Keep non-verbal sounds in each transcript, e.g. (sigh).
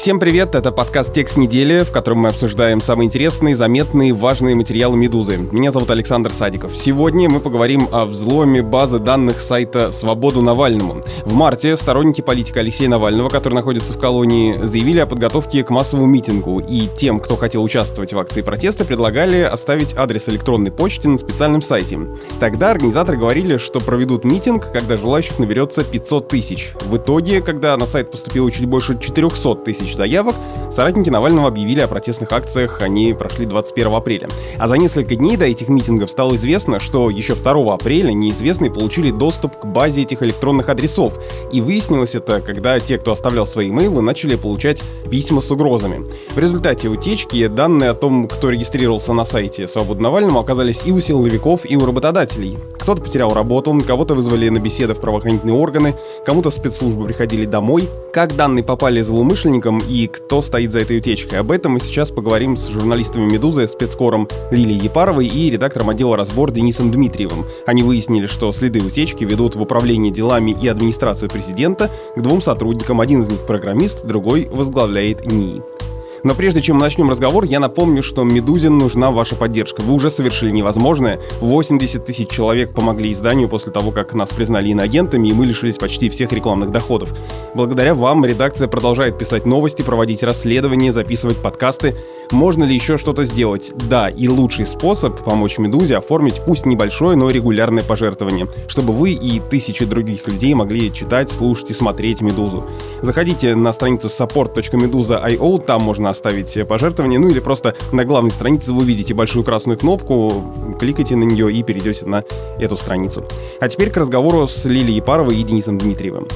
Всем привет, это подкаст «Текст недели», в котором мы обсуждаем самые интересные, заметные, важные материалы «Медузы». Меня зовут Александр Садиков. Сегодня мы поговорим о взломе базы данных сайта «Свободу Навальному». В марте сторонники политика Алексея Навального, который находится в колонии, заявили о подготовке к массовому митингу, и тем, кто хотел участвовать в акции протеста, предлагали оставить адрес электронной почты на специальном сайте. Тогда организаторы говорили, что проведут митинг, когда желающих наберется 500 тысяч. В итоге, когда на сайт поступило чуть больше 400 тысяч заявок, соратники Навального объявили о протестных акциях, они прошли 21 апреля. А за несколько дней до этих митингов стало известно, что еще 2 апреля неизвестные получили доступ к базе этих электронных адресов. И выяснилось это, когда те, кто оставлял свои имейлы, начали получать письма с угрозами. В результате утечки данные о том, кто регистрировался на сайте Свободы Навальному, оказались и у силовиков, и у работодателей. Кто-то потерял работу, кого-то вызвали на беседы в правоохранительные органы, кому-то спецслужбы приходили домой. Как данные попали злоумышленникам, и кто стоит за этой утечкой. Об этом мы сейчас поговорим с журналистами «Медузы», спецкором Лилией Епаровой и редактором отдела «Разбор» Денисом Дмитриевым. Они выяснили, что следы утечки ведут в управление делами и администрацию президента к двум сотрудникам. Один из них программист, другой возглавляет НИИ. Но прежде чем мы начнем разговор, я напомню, что Медузин нужна ваша поддержка. Вы уже совершили невозможное. 80 тысяч человек помогли изданию после того, как нас признали иноагентами, и мы лишились почти всех рекламных доходов. Благодаря вам редакция продолжает писать новости, проводить расследования, записывать подкасты. Можно ли еще что-то сделать? Да, и лучший способ помочь Медузе оформить пусть небольшое, но регулярное пожертвование, чтобы вы и тысячи других людей могли читать, слушать и смотреть Медузу. Заходите на страницу support.meduza.io, там можно оставить пожертвование, ну или просто на главной странице вы увидите большую красную кнопку, кликайте на нее и перейдете на эту страницу. А теперь к разговору с Лилией Епаровой и Денисом Дмитриевым.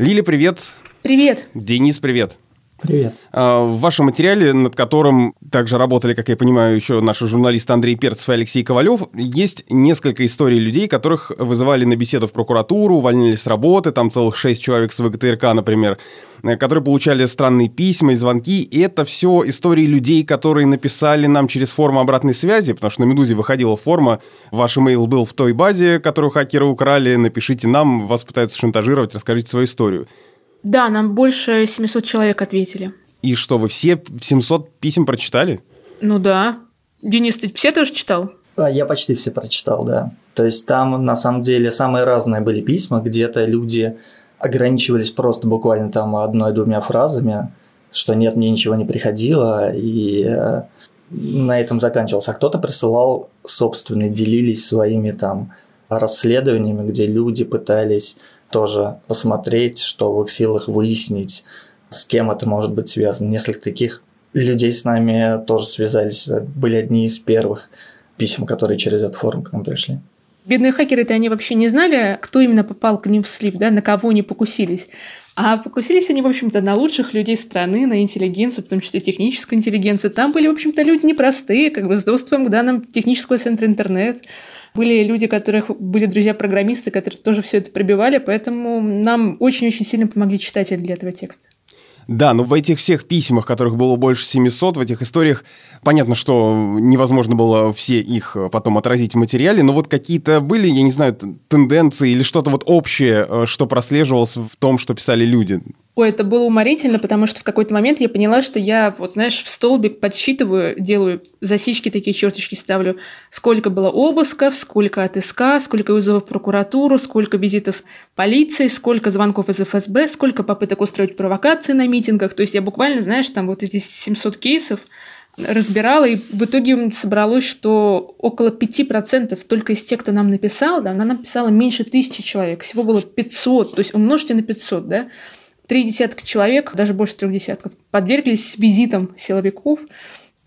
Лили, привет. Привет. Денис, привет. Привет. А, в вашем материале, над которым также работали, как я понимаю, еще наши журналисты Андрей Перцев и Алексей Ковалев, есть несколько историй людей, которых вызывали на беседу в прокуратуру, увольнили с работы, там целых шесть человек с ВГТРК, например, э, которые получали странные письма и звонки. И это все истории людей, которые написали нам через форму обратной связи, потому что на «Медузе» выходила форма, ваш имейл был в той базе, которую хакеры украли, напишите нам, вас пытаются шантажировать, расскажите свою историю. Да, нам больше 700 человек ответили. И что, вы все 700 писем прочитали? Ну да. Денис, ты все тоже читал? Я почти все прочитал, да. То есть там на самом деле самые разные были письма, где-то люди ограничивались просто буквально там одной-двумя фразами, что нет, мне ничего не приходило, и э, на этом заканчивался. А кто-то присылал собственные, делились своими там расследованиями, где люди пытались тоже посмотреть, что в их силах выяснить, с кем это может быть связано. Несколько таких людей с нами тоже связались. Были одни из первых писем, которые через эту форум к нам пришли. Бедные хакеры-то они вообще не знали, кто именно попал к ним в слив, да, на кого они покусились. А покусились они, в общем-то, на лучших людей страны, на интеллигенцию, в том числе техническую интеллигенцию. Там были, в общем-то, люди непростые, как бы с доступом к данным технического центра интернет. Были люди, которых были друзья-программисты, которые тоже все это пробивали, поэтому нам очень-очень сильно помогли читатели для этого текста. Да, но в этих всех письмах, которых было больше 700, в этих историях, понятно, что невозможно было все их потом отразить в материале, но вот какие-то были, я не знаю, тенденции или что-то вот общее, э, что прослеживалось в том, что писали люди. Ой, это было уморительно, потому что в какой-то момент я поняла, что я, вот знаешь, в столбик подсчитываю, делаю засечки, такие черточки ставлю, сколько было обысков, сколько от СК, сколько вызовов в прокуратуру, сколько визитов полиции, сколько звонков из ФСБ, сколько попыток устроить провокации на митингах. То есть я буквально, знаешь, там вот эти 700 кейсов разбирала, и в итоге собралось, что около 5% только из тех, кто нам написал, да, она написала меньше тысячи человек, всего было 500, то есть умножьте на 500, да, три десятка человек, даже больше трех десятков, подверглись визитам силовиков,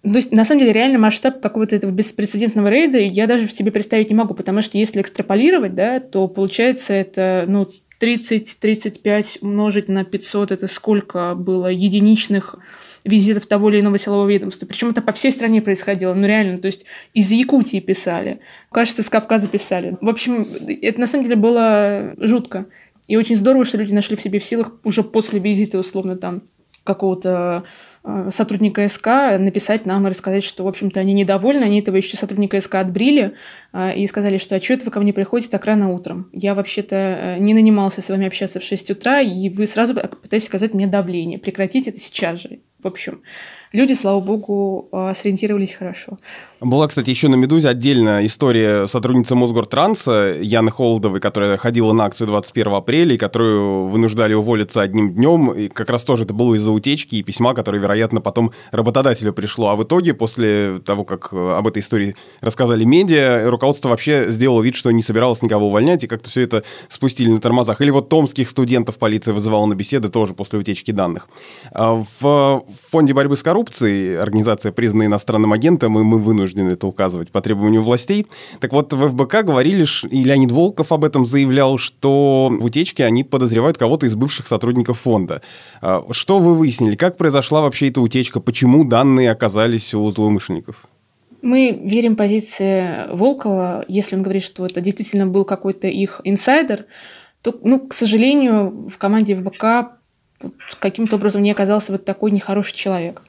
то есть, на самом деле, реально масштаб какого-то этого беспрецедентного рейда я даже в себе представить не могу, потому что если экстраполировать, да, то получается это, ну, 30-35 умножить на 500, это сколько было единичных визитов того или иного силового ведомства. Причем это по всей стране происходило. Ну, реально, то есть из Якутии писали, кажется, с Кавказа писали. В общем, это на самом деле было жутко. И очень здорово, что люди нашли в себе в силах уже после визита, условно, там, какого-то э, сотрудника СК написать нам и рассказать, что, в общем-то, они недовольны, они этого еще сотрудника СК отбрили э, и сказали, что а что это вы ко мне приходите так рано утром? Я вообще-то э, не нанимался с вами общаться в 6 утра, и вы сразу пытаетесь сказать мне давление. Прекратите это сейчас же. В общем, люди, слава богу, а, сориентировались хорошо. Была, кстати, еще на «Медузе» отдельная история сотрудницы Мосгортранса Яны Холодовой, которая ходила на акцию 21 апреля, и которую вынуждали уволиться одним днем. И как раз тоже это было из-за утечки и письма, которое, вероятно, потом работодателю пришло. А в итоге, после того, как э, об этой истории рассказали медиа, руководство вообще сделало вид, что не собиралось никого увольнять, и как-то все это спустили на тормозах. Или вот томских студентов полиция вызывала на беседы тоже после утечки данных. А в фонде борьбы с коррупцией организация, признана иностранным агентом, и мы вынуждены это указывать по требованию властей. Так вот, в ФБК говорили, и Леонид Волков об этом заявлял, что в утечке они подозревают кого-то из бывших сотрудников фонда. А, что вы выяснили? Как произошла вообще эта утечка? Почему данные оказались у злоумышленников? Мы верим позиции Волкова, если он говорит, что это действительно был какой-то их инсайдер, то, ну, к сожалению, в команде ФБК каким-то образом не оказался вот такой нехороший человек.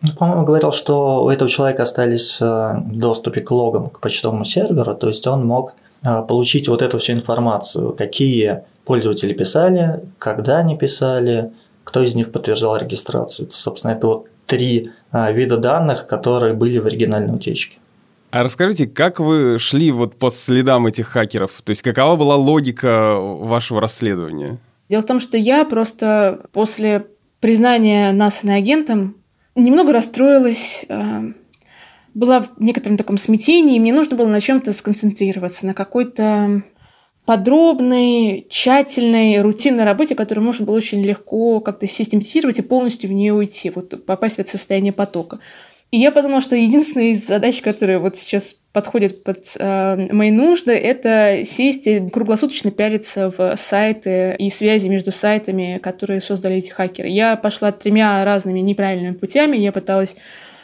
Ну, по-моему, говорил, что у этого человека остались э, доступы к логам к почтовому серверу, то есть он мог э, получить вот эту всю информацию, какие пользователи писали, когда они писали, кто из них подтверждал регистрацию. Собственно, это вот три э, вида данных, которые были в оригинальной утечке. А расскажите, как вы шли вот по следам этих хакеров? То есть какова была логика вашего расследования? Дело в том, что я просто после признания нас иноагентом немного расстроилась, э, была в некотором таком смятении, мне нужно было на чем-то сконцентрироваться, на какой-то подробной, тщательной, рутинной работе, которую можно было очень легко как-то систематизировать и полностью в нее уйти, вот попасть в это состояние потока. И я подумала, что единственная из задач, которая вот сейчас подходит под э, мои нужды, это сесть и круглосуточно пялиться в сайты и связи между сайтами, которые создали эти хакеры. Я пошла тремя разными неправильными путями. Я пыталась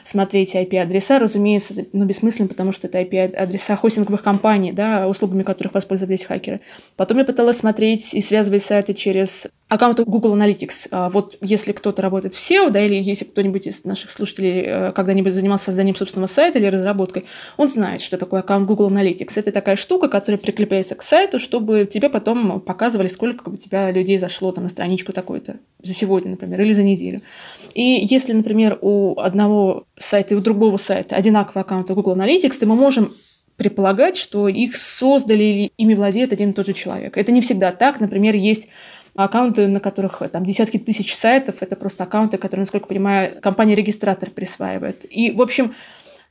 смотреть IP-адреса, разумеется, это ну, бессмысленно, потому что это IP-адреса хостинговых компаний, да, услугами которых воспользовались хакеры. Потом я пыталась смотреть и связывать сайты через аккаунты Google Analytics. А вот если кто-то работает в SEO, да, или если кто-нибудь из наших слушателей э, когда-нибудь занимался созданием собственного сайта или разработкой, он знает, что такое аккаунт Google Analytics. Это такая штука, которая прикрепляется к сайту, чтобы тебе потом показывали, сколько у тебя людей зашло там на страничку такой-то за сегодня, например, или за неделю. И если, например, у одного сайта и у другого сайта одинаковый аккаунт Google Analytics, то мы можем предполагать, что их создали или ими владеет один и тот же человек. Это не всегда так. Например, есть аккаунты, на которых там десятки тысяч сайтов. Это просто аккаунты, которые, насколько понимаю, компания-регистратор присваивает. И, в общем,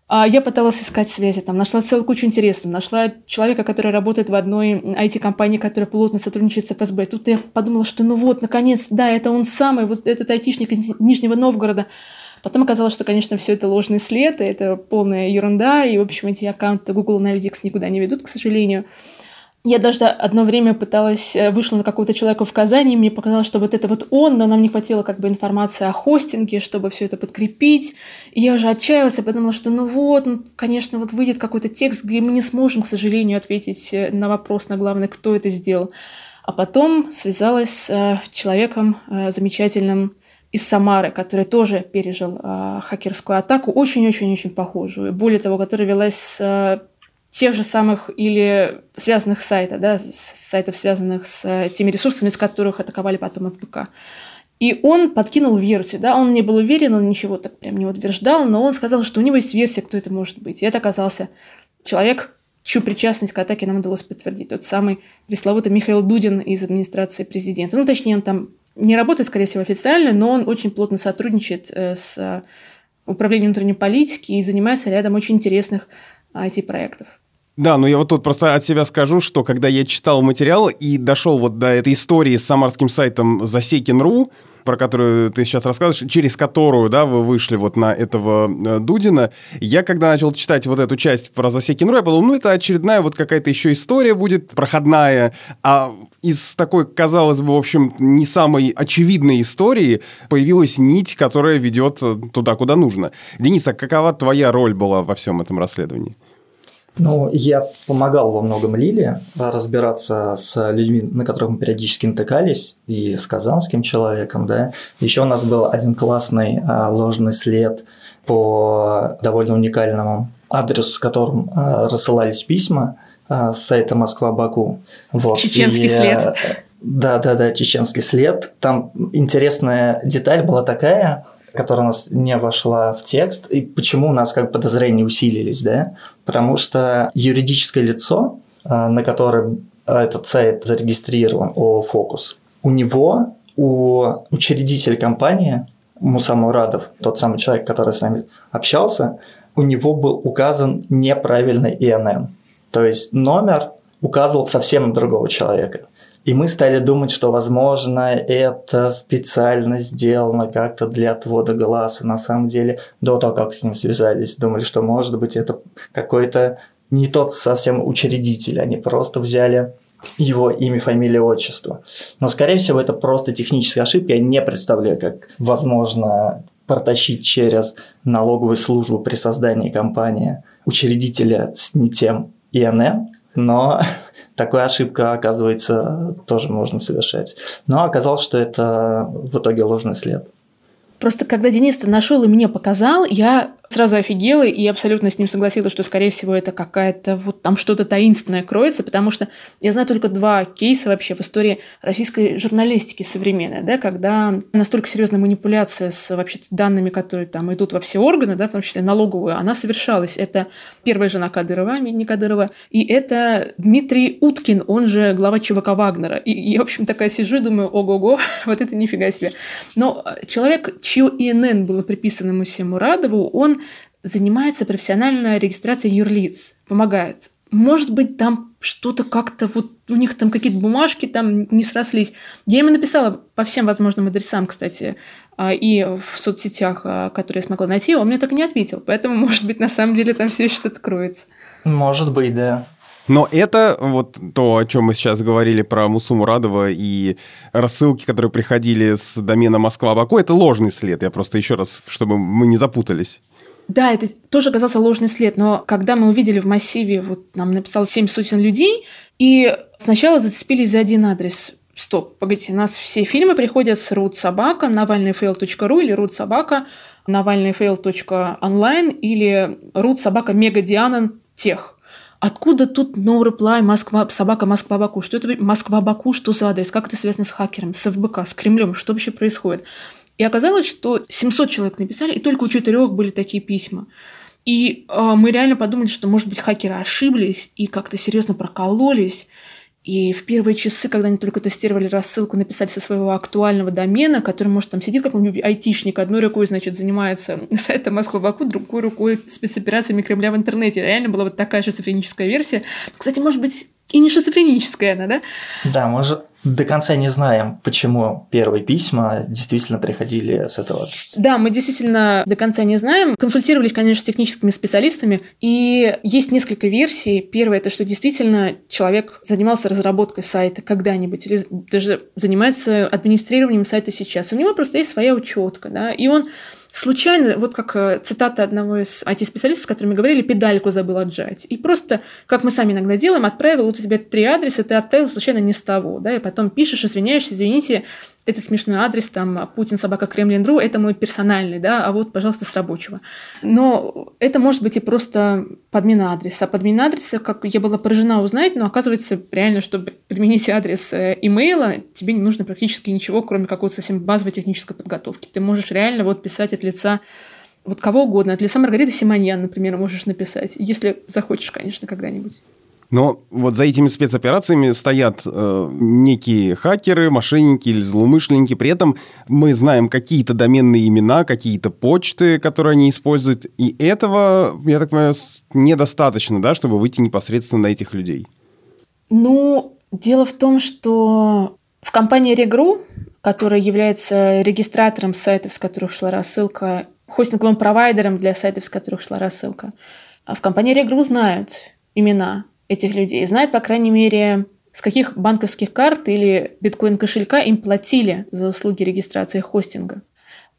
а, я пыталась искать связи, там, нашла целую кучу интересов, нашла человека, который работает в одной IT-компании, которая плотно сотрудничает с ФСБ. Тут я подумала, что ну вот, наконец, да, это он самый, вот этот айтишник из Нижнего Новгорода. Потом оказалось, что, конечно, все это ложный след, и это полная ерунда, и, в общем, эти аккаунты Google Analytics никуда не ведут, к сожалению. Я даже одно время пыталась, э, вышла на какого-то человека в Казани, и мне показалось, что вот это вот он, но нам не хватило как бы информации о хостинге, чтобы все это подкрепить. И я уже отчаялась, и подумала, что ну вот, ну, конечно, вот выйдет какой-то текст, где мы не сможем, к сожалению, ответить э, на вопрос, на главное, кто это сделал. А потом связалась с э, человеком замечательным из Самары, который тоже пережил хакерскую атаку, очень-очень-очень похожую. Более того, которая велась тех же самых или связанных сайтов, да, сайтов, связанных с э, теми ресурсами, с которых атаковали потом ФБК. И он подкинул версию, да, он не был уверен, он ничего так прям не утверждал, но он сказал, что у него есть версия, кто это может быть. И это оказался человек, чью причастность к атаке нам удалось подтвердить. Тот самый пресловутый Михаил Дудин из администрации президента. Ну, точнее, он там не работает, скорее всего, официально, но он очень плотно сотрудничает э, с управления внутренней политики и занимается рядом очень интересных IT-проектов. Да, ну я вот тут просто от себя скажу, что когда я читал материал и дошел вот до этой истории с самарским сайтом Засекин.ру, про которую ты сейчас рассказываешь, через которую, да, вы вышли вот на этого э, Дудина, я когда начал читать вот эту часть про Засекин.ру, я подумал, ну это очередная вот какая-то еще история будет проходная, а из такой, казалось бы, в общем, не самой очевидной истории появилась нить, которая ведет туда, куда нужно. Денис, а какова твоя роль была во всем этом расследовании? Ну, я помогал во многом Лиле разбираться с людьми, на которых мы периодически натыкались, и с казанским человеком, да. Еще у нас был один классный а, ложный след по довольно уникальному адресу, с которым а, рассылались письма а, с сайта Москва-Баку. Вот. Чеченский и, след. Да, да, да, чеченский след. Там интересная деталь была такая, которая у нас не вошла в текст, и почему у нас как подозрения усилились, да? Потому что юридическое лицо, а, на котором этот сайт зарегистрирован, о Фокус, у него, у учредителя компании, Муса Мурадов, тот самый человек, который с нами общался, у него был указан неправильный ИНН. То есть номер указывал совсем другого человека. И мы стали думать, что, возможно, это специально сделано как-то для отвода глаза. На самом деле, до того, как с ним связались, думали, что, может быть, это какой-то не тот совсем учредитель. Они просто взяли его имя, фамилия, отчество. Но, скорее всего, это просто техническая ошибка. Я не представляю, как возможно протащить через налоговую службу при создании компании учредителя с не тем ИНН, но (laughs) такая ошибка, оказывается, тоже можно совершать. Но оказалось, что это в итоге ложный след. Просто когда Денис нашел и мне показал, я сразу офигела и абсолютно с ним согласилась, что, скорее всего, это какая-то вот там что-то таинственное кроется, потому что я знаю только два кейса вообще в истории российской журналистики современной, да, когда настолько серьезная манипуляция с вообще данными, которые там идут во все органы, да, в том числе налоговую, она совершалась. Это первая жена Кадырова, не Кадырова, и это Дмитрий Уткин, он же глава ЧВК Вагнера. И я, в общем, такая сижу и думаю, ого-го, (laughs) вот это нифига себе. Но человек, чье ИНН было приписано Мусе Мурадову, он занимается профессиональной регистрацией юрлиц, помогает. Может быть, там что-то как-то вот у них там какие-то бумажки там не срослись. Я ему написала по всем возможным адресам, кстати, а, и в соцсетях, а, которые я смогла найти, он мне так и не ответил. Поэтому, (laughs) может быть, на самом деле там все что-то кроется. Может быть, да. Но это вот то, о чем мы сейчас говорили про Мусу Мурадова и рассылки, которые приходили с домена Москва-Баку, это ложный след. Я просто еще раз, чтобы мы не запутались. Да, это тоже оказался ложный след, но когда мы увидели в массиве, вот нам написал 7 сотен людей, и сначала зацепились за один адрес. Стоп, погодите, у нас все фильмы приходят с root собака, навальныйфейл.ру или root собака, навальныйфейл.онлайн или root собака мегадианон тех. Откуда тут no reply Москва, собака Москва Баку? Что это Москва Баку? Что за адрес? Как это связано с хакером, с ФБК, с Кремлем? Что вообще происходит? И оказалось, что 700 человек написали, и только у четырех были такие письма. И э, мы реально подумали, что, может быть, хакеры ошиблись и как-то серьезно прокололись. И в первые часы, когда они только тестировали рассылку, написали со своего актуального домена, который, может, там сидит какой-нибудь айтишник, одной рукой, значит, занимается (laughs) сайтом Москва-Баку, другой рукой спецоперациями Кремля в интернете. Реально была вот такая шизофреническая версия. Кстати, может быть, и не шизофреническая она, да? Да, может, до конца не знаем, почему первые письма действительно приходили с этого. Да, мы действительно до конца не знаем. Консультировались, конечно, с техническими специалистами, и есть несколько версий. Первое – это что действительно человек занимался разработкой сайта когда-нибудь, или даже занимается администрированием сайта сейчас. У него просто есть своя учетка, да, и он случайно, вот как э, цитата одного из IT-специалистов, с которыми говорили, педальку забыл отжать. И просто, как мы сами иногда делаем, отправил, вот у тебя три адреса, ты отправил случайно не с того, да, и потом пишешь, извиняешься, извините, это смешной адрес, там, Путин собака Кремлин.ру, это мой персональный, да, а вот, пожалуйста, с рабочего. Но это может быть и просто подмена адреса. А подмена адреса, как я была поражена узнать, но оказывается, реально, чтобы подменить адрес э, имейла, тебе не нужно практически ничего, кроме какой-то совсем базовой технической подготовки. Ты можешь реально вот писать от лица вот кого угодно, от лица Маргариты Симоньян, например, можешь написать, если захочешь, конечно, когда-нибудь. Но вот за этими спецоперациями стоят э, некие хакеры, мошенники или злоумышленники. При этом мы знаем какие-то доменные имена, какие-то почты, которые они используют. И этого, я так понимаю, недостаточно, да, чтобы выйти непосредственно на этих людей. Ну, дело в том, что в компании Regru, которая является регистратором сайтов, с которых шла рассылка, хостинговым провайдером для сайтов, с которых шла рассылка, в компании Regru знают имена этих людей, знают, по крайней мере, с каких банковских карт или биткоин-кошелька им платили за услуги регистрации хостинга.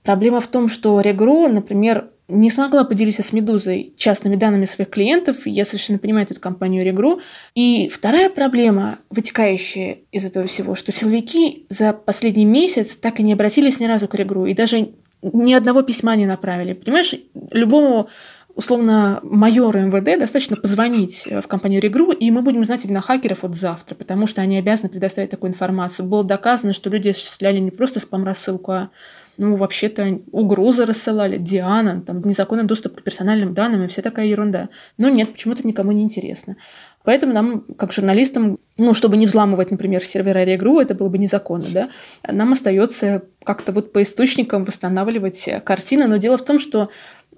Проблема в том, что Regru, например, не смогла поделиться с Медузой частными данными своих клиентов. Я совершенно понимаю эту компанию Регру. И вторая проблема, вытекающая из этого всего, что силовики за последний месяц так и не обратились ни разу к Регру. И даже ни одного письма не направили. Понимаешь, любому условно майору МВД достаточно позвонить в компанию Регру, и мы будем знать именно хакеров от завтра, потому что они обязаны предоставить такую информацию. Было доказано, что люди осуществляли не просто спам-рассылку, а ну, вообще-то угрозы рассылали, Диана, там, незаконный доступ к персональным данным и вся такая ерунда. Но нет, почему-то никому не интересно. Поэтому нам, как журналистам, ну, чтобы не взламывать, например, сервера Регру, это было бы незаконно, да, нам остается как-то вот по источникам восстанавливать картины. Но дело в том, что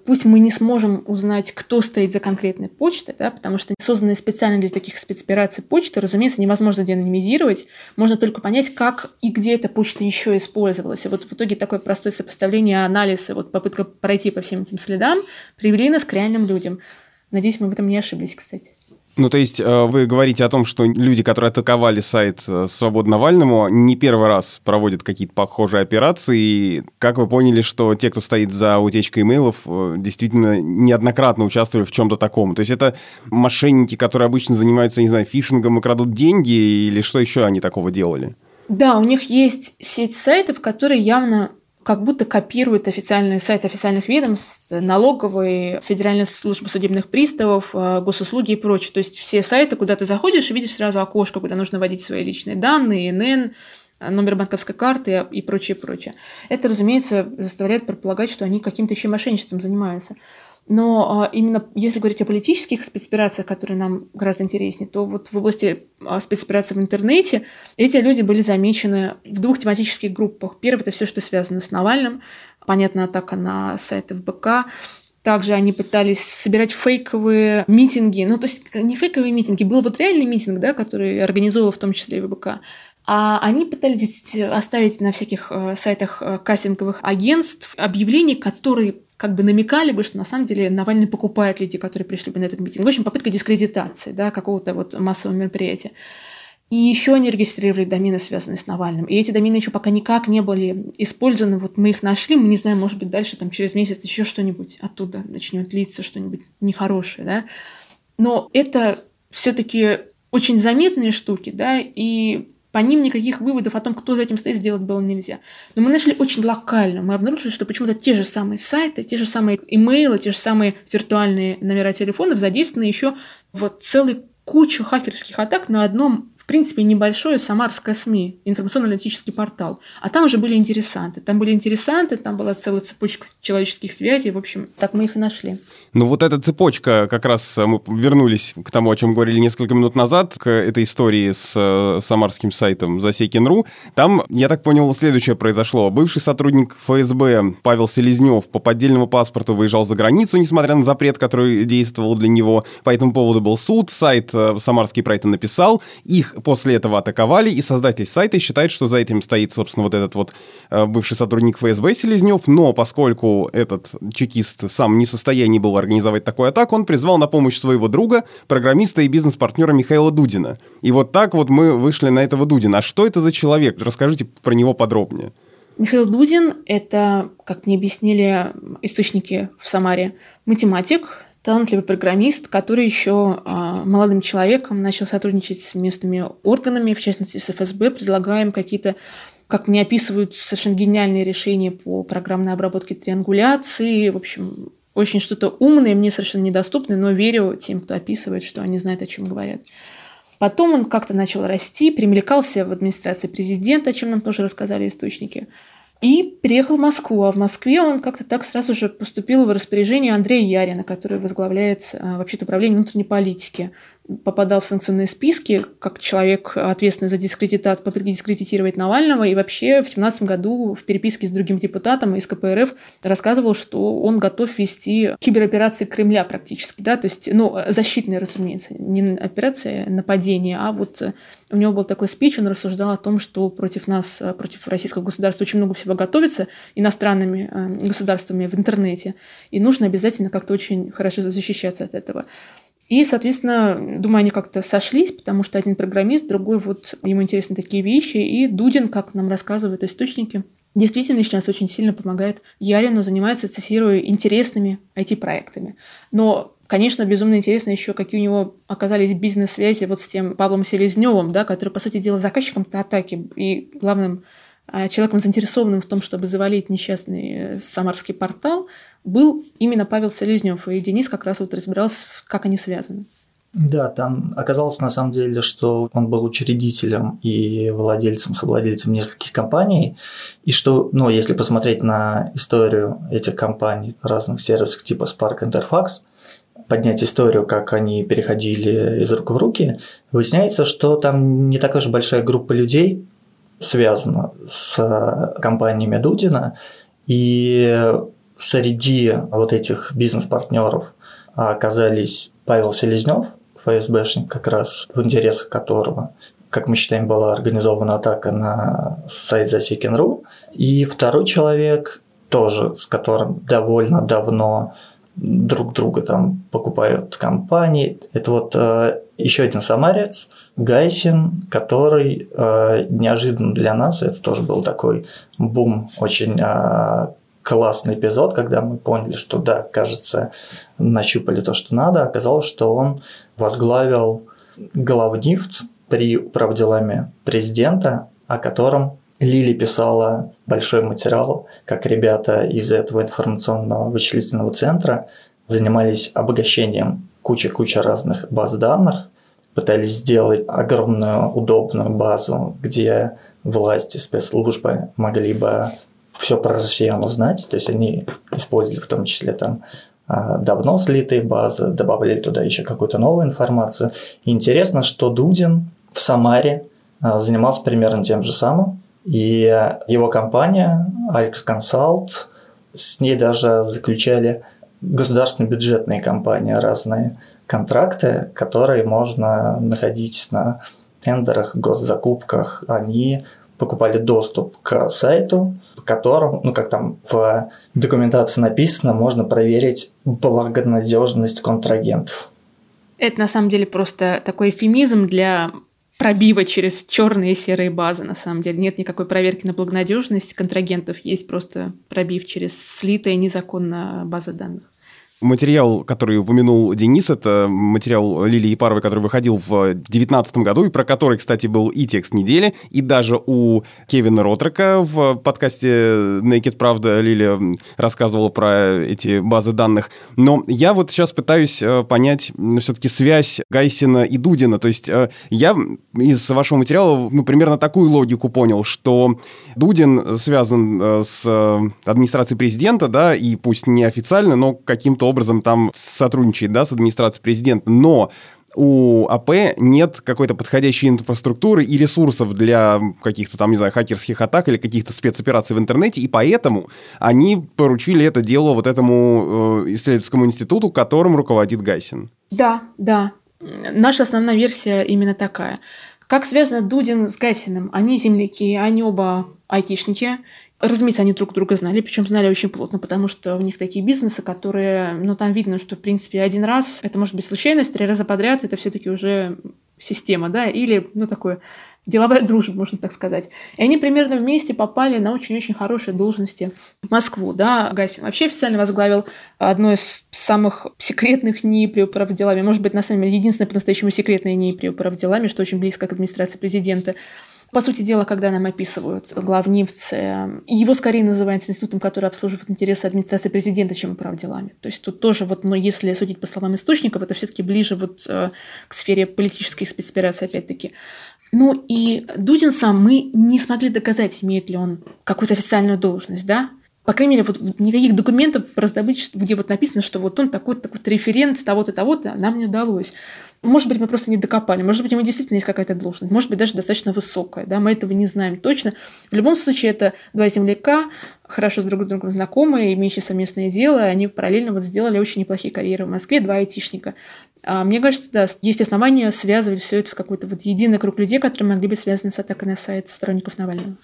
Пусть мы не сможем узнать, кто стоит за конкретной почтой, да, потому что созданные специально для таких спецопераций почты, разумеется, невозможно деанонимизировать. Можно только понять, как и где эта почта еще использовалась. И вот в итоге такое простое сопоставление, анализ и вот попытка пройти по всем этим следам привели нас к реальным людям. Надеюсь, мы в этом не ошиблись, кстати. Ну, то есть э, вы говорите о том, что люди, которые атаковали сайт э, Свобод Навальному, не первый раз проводят какие-то похожие операции. И как вы поняли, что те, кто стоит за утечкой имейлов, э, действительно неоднократно участвовали в чем-то таком? То есть это мошенники, которые обычно занимаются, не знаю, фишингом и крадут деньги, или что еще они такого делали? Да, у них есть сеть сайтов, которые явно как будто копирует официальный сайт официальных ведомств, налоговой, Федеральной службы судебных приставов, э, госуслуги и прочее. То есть все сайты, куда ты заходишь, видишь сразу окошко, куда нужно вводить свои личные данные, ИНН, номер банковской карты и прочее, прочее. Это, разумеется, заставляет предполагать, что они каким-то еще мошенничеством занимаются. Но а, именно если говорить о политических спецоперациях, которые нам гораздо интереснее, то вот в области а, спецопераций в интернете эти люди были замечены в двух тематических группах. Первое – это все, что связано с Навальным. Понятно, атака на сайты ФБК. Также они пытались собирать фейковые митинги. Ну, то есть не фейковые митинги, был вот реальный митинг, да, который организовывал в том числе ВБК. А они пытались оставить на всяких э, сайтах э, кассинговых агентств объявления, которые как бы намекали бы, что на самом деле Навальный покупает людей, которые пришли бы на этот митинг. В общем, попытка дискредитации да, какого-то вот массового мероприятия. И еще они регистрировали домены, связанные с Навальным. И эти домены еще пока никак не были использованы. Вот мы их нашли, мы не знаем, может быть, дальше там через месяц еще что-нибудь оттуда начнет литься, что-нибудь нехорошее, да. Но это все-таки очень заметные штуки, да, и по ним никаких выводов о том, кто за этим стоит, сделать было нельзя. Но мы нашли очень локально. Мы обнаружили, что почему-то те же самые сайты, те же самые имейлы, те же самые виртуальные номера телефонов задействованы еще в целой кучу хакерских атак на одном принципе, небольшое самарское СМИ, информационно-аналитический портал. А там уже были интересанты. Там были интересанты, там была целая цепочка человеческих связей. В общем, так мы их и нашли. Ну вот эта цепочка, как раз мы вернулись к тому, о чем говорили несколько минут назад, к этой истории с э, самарским сайтом Засекин.ру. Там, я так понял, следующее произошло. Бывший сотрудник ФСБ Павел Селезнев по поддельному паспорту выезжал за границу, несмотря на запрет, который действовал для него. По этому поводу был суд, сайт э, Самарский про это написал. Их после этого атаковали, и создатель сайта считает, что за этим стоит, собственно, вот этот вот э, бывший сотрудник ФСБ Селезнев, но поскольку этот чекист сам не в состоянии был организовать такую атаку, он призвал на помощь своего друга, программиста и бизнес-партнера Михаила Дудина. И вот так вот мы вышли на этого Дудина. А что это за человек? Расскажите про него подробнее. Михаил Дудин – это, как мне объяснили источники в Самаре, математик, талантливый программист, который еще а, молодым человеком начал сотрудничать с местными органами, в частности с ФСБ, предлагаем какие-то как мне описывают, совершенно гениальные решения по программной обработке триангуляции. В общем, очень что-то умное, мне совершенно недоступное, но верю тем, кто описывает, что они знают, о чем говорят. Потом он как-то начал расти, примелькался в администрации президента, о чем нам тоже рассказали источники. И переехал в Москву. А в Москве он как-то так сразу же поступил в распоряжение Андрея Ярина, который возглавляет а, вообще-то управление внутренней политики. Попадал в санкционные списки как человек, ответственный за дискредитацию, попытки дискредитировать Навального, и вообще в 2017 году в переписке с другим депутатом из КПРФ рассказывал, что он готов вести кибероперации Кремля практически, да, то есть, ну, защитные, разумеется, не операция нападения, а вот у него был такой спич, он рассуждал о том, что против нас, против российского государства очень много всего готовится иностранными э, государствами в интернете, и нужно обязательно как-то очень хорошо защищаться от этого. И, соответственно, думаю, они как-то сошлись, потому что один программист, другой вот ему интересны такие вещи. И Дудин, как нам рассказывают источники, действительно сейчас очень сильно помогает Ярину, занимается, цитирую, интересными IT-проектами. Но Конечно, безумно интересно еще, какие у него оказались бизнес-связи вот с тем Павлом Селезневым, да, который, по сути дела, заказчиком атаки и главным человеком, заинтересованным в том, чтобы завалить несчастный э, самарский портал, был именно Павел Селезнев. И Денис как раз вот разбирался, как они связаны. Да, там оказалось на самом деле, что он был учредителем и владельцем, совладельцем нескольких компаний, и что, ну, если посмотреть на историю этих компаний, разных сервисов типа Spark Interfax, поднять историю, как они переходили из рук в руки, выясняется, что там не такая же большая группа людей связана с компаниями Дудина, и среди вот этих бизнес-партнеров оказались Павел Селезнев, ФСБшник, как раз в интересах которого, как мы считаем, была организована атака на сайт Засекин.ру, и второй человек, тоже с которым довольно давно друг друга там покупают компании. Это вот э, еще один самарец, Гайсин, который э, неожиданно для нас, это тоже был такой бум, очень э, классный эпизод, когда мы поняли, что да, кажется, нащупали то, что надо. Оказалось, что он возглавил главнивц при управделами президента, о котором Лили писала большой материал, как ребята из этого информационного вычислительного центра занимались обогащением куча-куча разных баз данных, пытались сделать огромную удобную базу, где власти, спецслужбы могли бы все про россиян узнать. То есть они использовали в том числе там а, давно слитые базы, добавляли туда еще какую-то новую информацию. И интересно, что Дудин в Самаре а, занимался примерно тем же самым. И его компания Alex Consult, с ней даже заключали государственные бюджетные компании разные контракты, которые можно находить на тендерах, госзакупках. Они покупали доступ к сайту, по которому, ну как там в документации написано, можно проверить благонадежность контрагентов. Это на самом деле просто такой эфемизм для пробива через черные и серые базы, на самом деле. Нет никакой проверки на благонадежность контрагентов, есть просто пробив через слитая незаконно база данных. Материал, который упомянул Денис, это материал Лилии Епаровой, который выходил в 2019 году, и про который, кстати, был и текст недели, и даже у Кевина Ротрека в подкасте Naked Правда Лилия рассказывала про эти базы данных. Но я вот сейчас пытаюсь э, понять все-таки связь Гайсина и Дудина. То есть э, я из вашего материала ну, примерно такую логику понял, что Дудин связан э, с администрацией президента, да, и пусть не официально, но каким-то образом там сотрудничает, да, с администрацией президента, но у АП нет какой-то подходящей инфраструктуры и ресурсов для каких-то там, не знаю, хакерских атак или каких-то спецопераций в интернете, и поэтому они поручили это дело вот этому э, исследовательскому институту, которым руководит Гайсин. Да, да. Наша основная версия именно такая. Как связано Дудин с Гайсиным? Они земляки, они оба айтишники, Разумеется, они друг друга знали, причем знали очень плотно, потому что у них такие бизнесы, которые, ну, там видно, что, в принципе, один раз, это может быть случайность, три раза подряд, это все-таки уже система, да, или, ну, такое деловая дружба, можно так сказать. И они примерно вместе попали на очень-очень хорошие должности в Москву, да. Гасин вообще официально возглавил одно из самых секретных НИИ при управделами, может быть, на самом деле, единственное по-настоящему секретное НИИ при управделами, что очень близко к администрации президента. По сути дела, когда нам описывают главнивцы, его скорее называют институтом, который обслуживает интересы администрации президента, чем управ делами. То есть тут тоже, вот, но если судить по словам источников, это все-таки ближе вот э, к сфере политической спецоперации, опять-таки. Ну и Дудин сам мы не смогли доказать, имеет ли он какую-то официальную должность, да? По крайней мере, вот никаких документов раздобыть, где вот написано, что вот он такой-то такой референт того-то, того-то, нам не удалось. Может быть, мы просто не докопали, может быть, ему действительно есть какая-то должность, может быть, даже достаточно высокая, да, мы этого не знаем точно. В любом случае, это два земляка, хорошо с друг другом знакомые, имеющие совместное дело, они параллельно вот сделали очень неплохие карьеры в Москве, два айтишника. А мне кажется, да, есть основания связывать все это в какой-то вот единый круг людей, которые могли быть связаны с атакой на сайт сторонников Навального.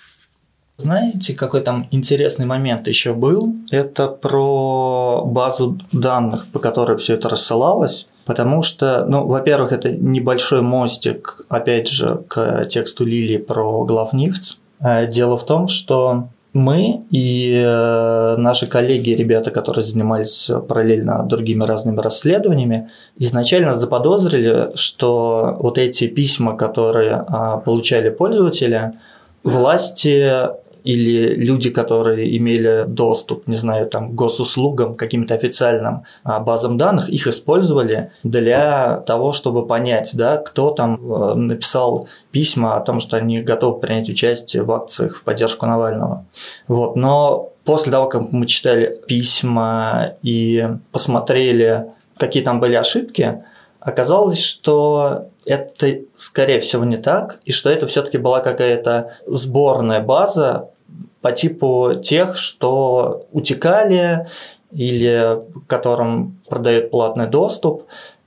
Знаете, какой там интересный момент еще был? Это про базу данных, по которой все это рассылалось. Потому что, ну, во-первых, это небольшой мостик, опять же, к тексту Лилии про главнефть. А дело в том, что мы и э, наши коллеги, ребята, которые занимались параллельно другими разными расследованиями, изначально заподозрили, что вот эти письма, которые а, получали пользователи, власти или люди, которые имели доступ, не знаю, там, к госуслугам, каким-то официальным а, базам данных, их использовали для того, чтобы понять, да, кто там э, написал письма о том, что они готовы принять участие в акциях в поддержку Навального. Вот. Но после того, как мы читали письма и посмотрели, какие там были ошибки, оказалось, что это, скорее всего, не так, и что это все-таки была какая-то сборная база по типу тех, что утекали или которым продают платный доступ.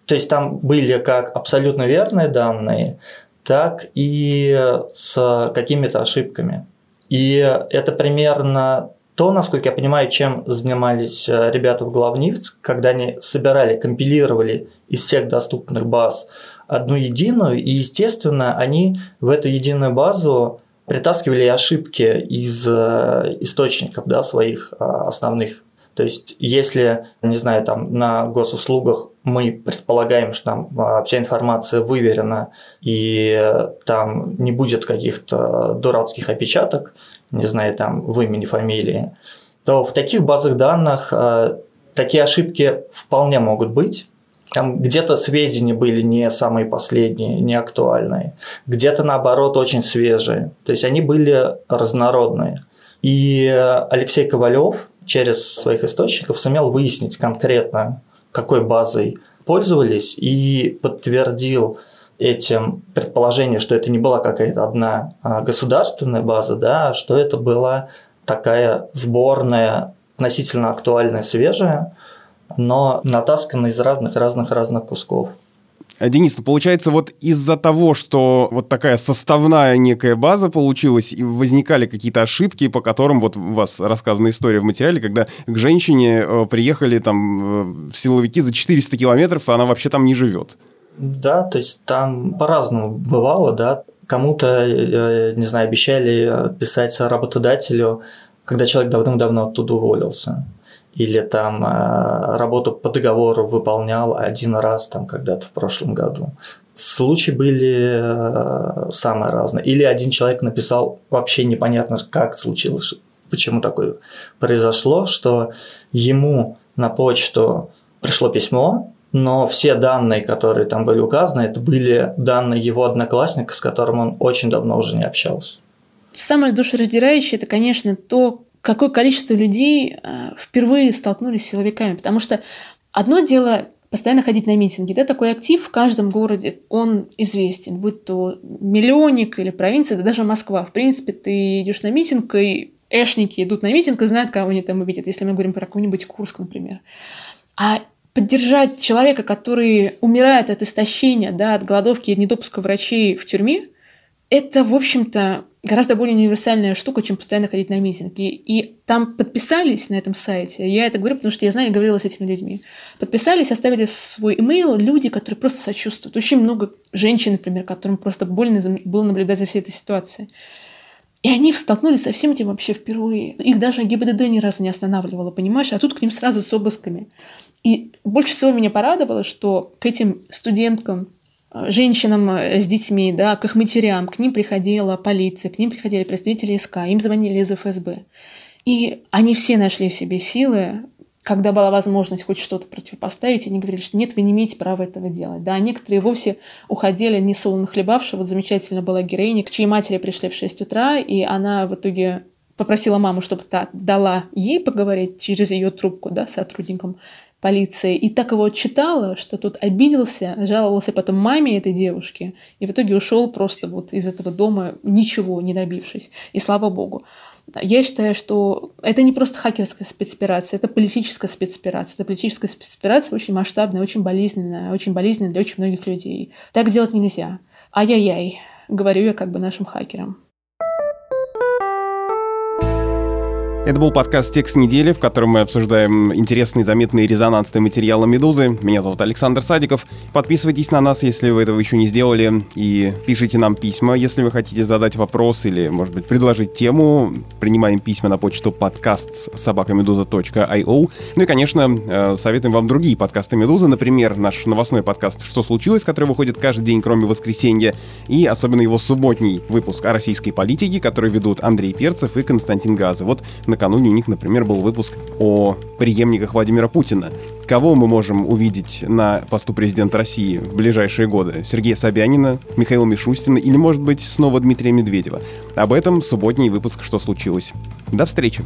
То есть там были как абсолютно верные данные, так и с какими-то ошибками. И это примерно то, насколько я понимаю, чем занимались э, ребята в Главнивц, когда они собирали, компилировали из всех доступных баз одну единую, и, естественно, они в эту единую базу притаскивали ошибки из э, источников да, своих э, основных. То есть, если, не знаю, там на госуслугах мы предполагаем, что там э, вся информация выверена, и там не будет каких-то дурацких опечаток, не знаю, там в имени, фамилии, то в таких базах данных такие ошибки вполне могут быть. Там где-то сведения были не самые последние, не актуальные, где-то наоборот очень свежие. То есть они были разнородные. И Алексей Ковалев через своих источников сумел выяснить конкретно, какой базой пользовались, и подтвердил этим предположение, что это не была какая-то одна а, государственная база, да, а что это была такая сборная, относительно актуальная, свежая, но натасканы из разных-разных-разных кусков. А, Денис, ну получается, вот из-за того, что вот такая составная некая база получилась, и возникали какие-то ошибки, по которым вот у вас рассказана история в материале, когда к женщине э, приехали там э, силовики за 400 километров, и она вообще там не живет. Да, то есть там по-разному бывало, да. Кому-то, э, не знаю, обещали писать работодателю, когда человек давным-давно оттуда уволился или там э, работу по договору выполнял один раз там когда-то в прошлом году. Случаи были э, самые разные. Или один человек написал вообще непонятно, как случилось, почему такое произошло, что ему на почту пришло письмо, но все данные, которые там были указаны, это были данные его одноклассника, с которым он очень давно уже не общался. Самое душераздирающее – это, конечно, то, какое количество людей э, впервые столкнулись с силовиками. Потому что одно дело постоянно ходить на митинги. Да, такой актив в каждом городе, он известен, будь то миллионник или провинция, да даже Москва. В принципе, ты идешь на митинг, и эшники идут на митинг и знают, кого они там увидят, если мы говорим про какой-нибудь Курск, например. А поддержать человека, который умирает от истощения, да, от голодовки и недопуска врачей в тюрьме, это, в общем-то, гораздо более универсальная штука, чем постоянно ходить на митинги. И там подписались на этом сайте, я это говорю, потому что я знаю, я говорила с этими людьми. Подписались, оставили свой имейл люди, которые просто сочувствуют. Очень много женщин, например, которым просто больно было наблюдать за всей этой ситуацией. И они столкнулись со всем этим вообще впервые. Их даже ГИБДД ни разу не останавливало, понимаешь? А тут к ним сразу с обысками. И больше всего меня порадовало, что к этим студенткам, женщинам э, с детьми, да, к их матерям, к ним приходила полиция, к ним приходили представители СК, им звонили из ФСБ. И они все нашли в себе силы, когда была возможность хоть что-то противопоставить, они говорили, что нет, вы не имеете права этого делать. Да, некоторые вовсе уходили не солоно хлебавшие. Вот замечательно была героиня, к чьей матери пришли в 6 утра, и она в итоге попросила маму, чтобы та дала ей поговорить через ее трубку, да, сотрудникам полиция, и так его отчитала, что тот обиделся, жаловался потом маме этой девушки, и в итоге ушел просто вот из этого дома, ничего не добившись. И слава богу. Я считаю, что это не просто хакерская спецоперация, это политическая спецоперация. Это политическая спецоперация очень масштабная, очень болезненная, очень болезненная для очень многих людей. Так делать нельзя. Ай-яй-яй, говорю я как бы нашим хакерам. Это был подкаст «Текст недели», в котором мы обсуждаем интересные, заметные резонансные материалы «Медузы». Меня зовут Александр Садиков. Подписывайтесь на нас, если вы этого еще не сделали, и пишите нам письма, если вы хотите задать вопрос или, может быть, предложить тему. Принимаем письма на почту подкаст собакамедуза.io. Ну и, конечно, э, советуем вам другие подкасты «Медузы», например, наш новостной подкаст «Что случилось?», который выходит каждый день, кроме воскресенья, и особенно его субботний выпуск о российской политике, который ведут Андрей Перцев и Константин Газы. Вот на накануне у них, например, был выпуск о преемниках Владимира Путина. Кого мы можем увидеть на посту президента России в ближайшие годы? Сергея Собянина, Михаила Мишустина или, может быть, снова Дмитрия Медведева? Об этом субботний выпуск «Что случилось?». До встречи!